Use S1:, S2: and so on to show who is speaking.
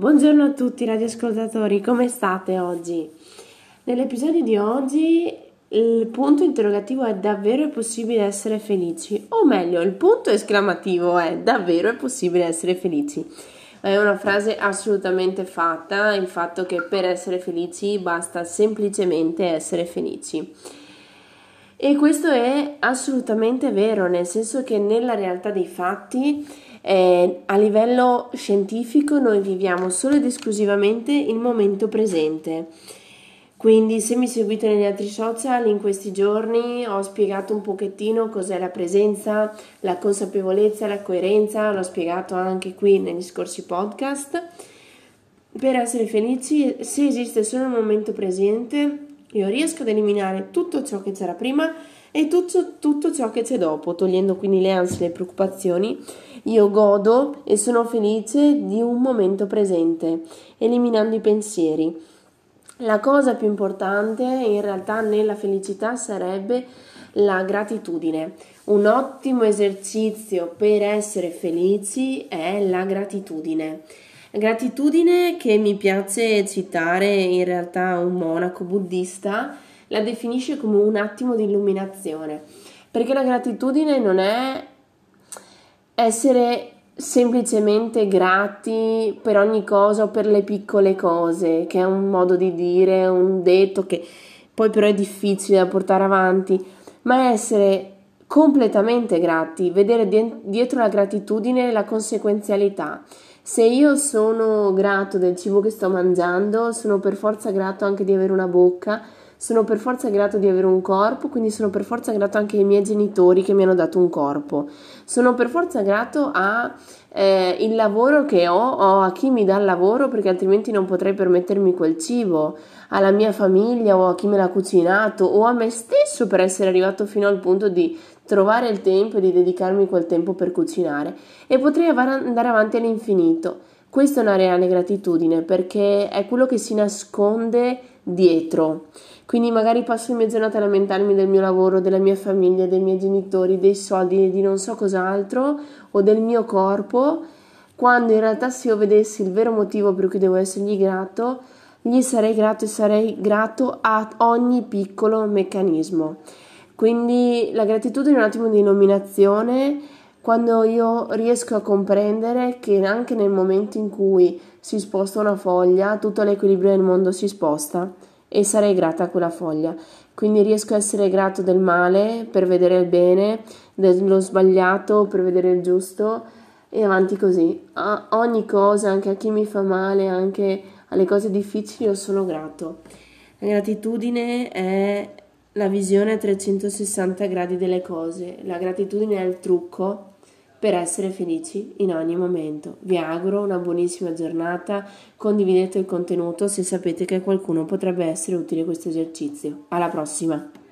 S1: Buongiorno a tutti radioascoltatori, come state oggi? Nell'episodio di oggi il punto interrogativo è davvero è possibile essere felici? O meglio, il punto esclamativo è davvero è possibile essere felici? È una frase assolutamente fatta, il fatto che per essere felici basta semplicemente essere felici. E questo è assolutamente vero, nel senso che nella realtà dei fatti eh, a livello scientifico noi viviamo solo ed esclusivamente il momento presente. Quindi se mi seguite negli altri social in questi giorni ho spiegato un pochettino cos'è la presenza, la consapevolezza, la coerenza, l'ho spiegato anche qui negli scorsi podcast. Per essere felici, se esiste solo il momento presente, io riesco ad eliminare tutto ciò che c'era prima e tutto, tutto ciò che c'è dopo, togliendo quindi le ansie e le preoccupazioni. Io godo e sono felice di un momento presente, eliminando i pensieri. La cosa più importante in realtà nella felicità sarebbe la gratitudine. Un ottimo esercizio per essere felici è la gratitudine. Gratitudine che mi piace citare in realtà un monaco buddista la definisce come un attimo di illuminazione, perché la gratitudine non è essere semplicemente grati per ogni cosa o per le piccole cose, che è un modo di dire, un detto che poi però è difficile da portare avanti, ma essere completamente grati, vedere dietro la gratitudine la conseguenzialità. Se io sono grato del cibo che sto mangiando, sono per forza grato anche di avere una bocca, sono per forza grato di avere un corpo, quindi sono per forza grato anche ai miei genitori che mi hanno dato un corpo. Sono per forza grato al eh, lavoro che ho o a chi mi dà il lavoro perché altrimenti non potrei permettermi quel cibo, alla mia famiglia o a chi me l'ha cucinato o a me stesso per essere arrivato fino al punto di trovare il tempo e di dedicarmi quel tempo per cucinare e potrei andare avanti all'infinito. Questa è una reale gratitudine perché è quello che si nasconde dietro. Quindi magari passo mie giornate a lamentarmi del mio lavoro, della mia famiglia, dei miei genitori, dei soldi, di non so cos'altro o del mio corpo, quando in realtà se io vedessi il vero motivo per cui devo essergli grato, gli sarei grato e sarei grato a ogni piccolo meccanismo. Quindi la gratitudine è un attimo di nominazione quando io riesco a comprendere che anche nel momento in cui si sposta una foglia, tutto l'equilibrio del mondo si sposta e sarei grata a quella foglia. Quindi riesco a essere grato del male per vedere il bene, dello sbagliato per vedere il giusto e avanti così. A ogni cosa, anche a chi mi fa male, anche alle cose difficili, io sono grato. La gratitudine è la visione a 360 gradi delle cose. La gratitudine è il trucco per essere felici in ogni momento. Vi auguro una buonissima giornata, condividete il contenuto se sapete che a qualcuno potrebbe essere utile questo esercizio. Alla prossima!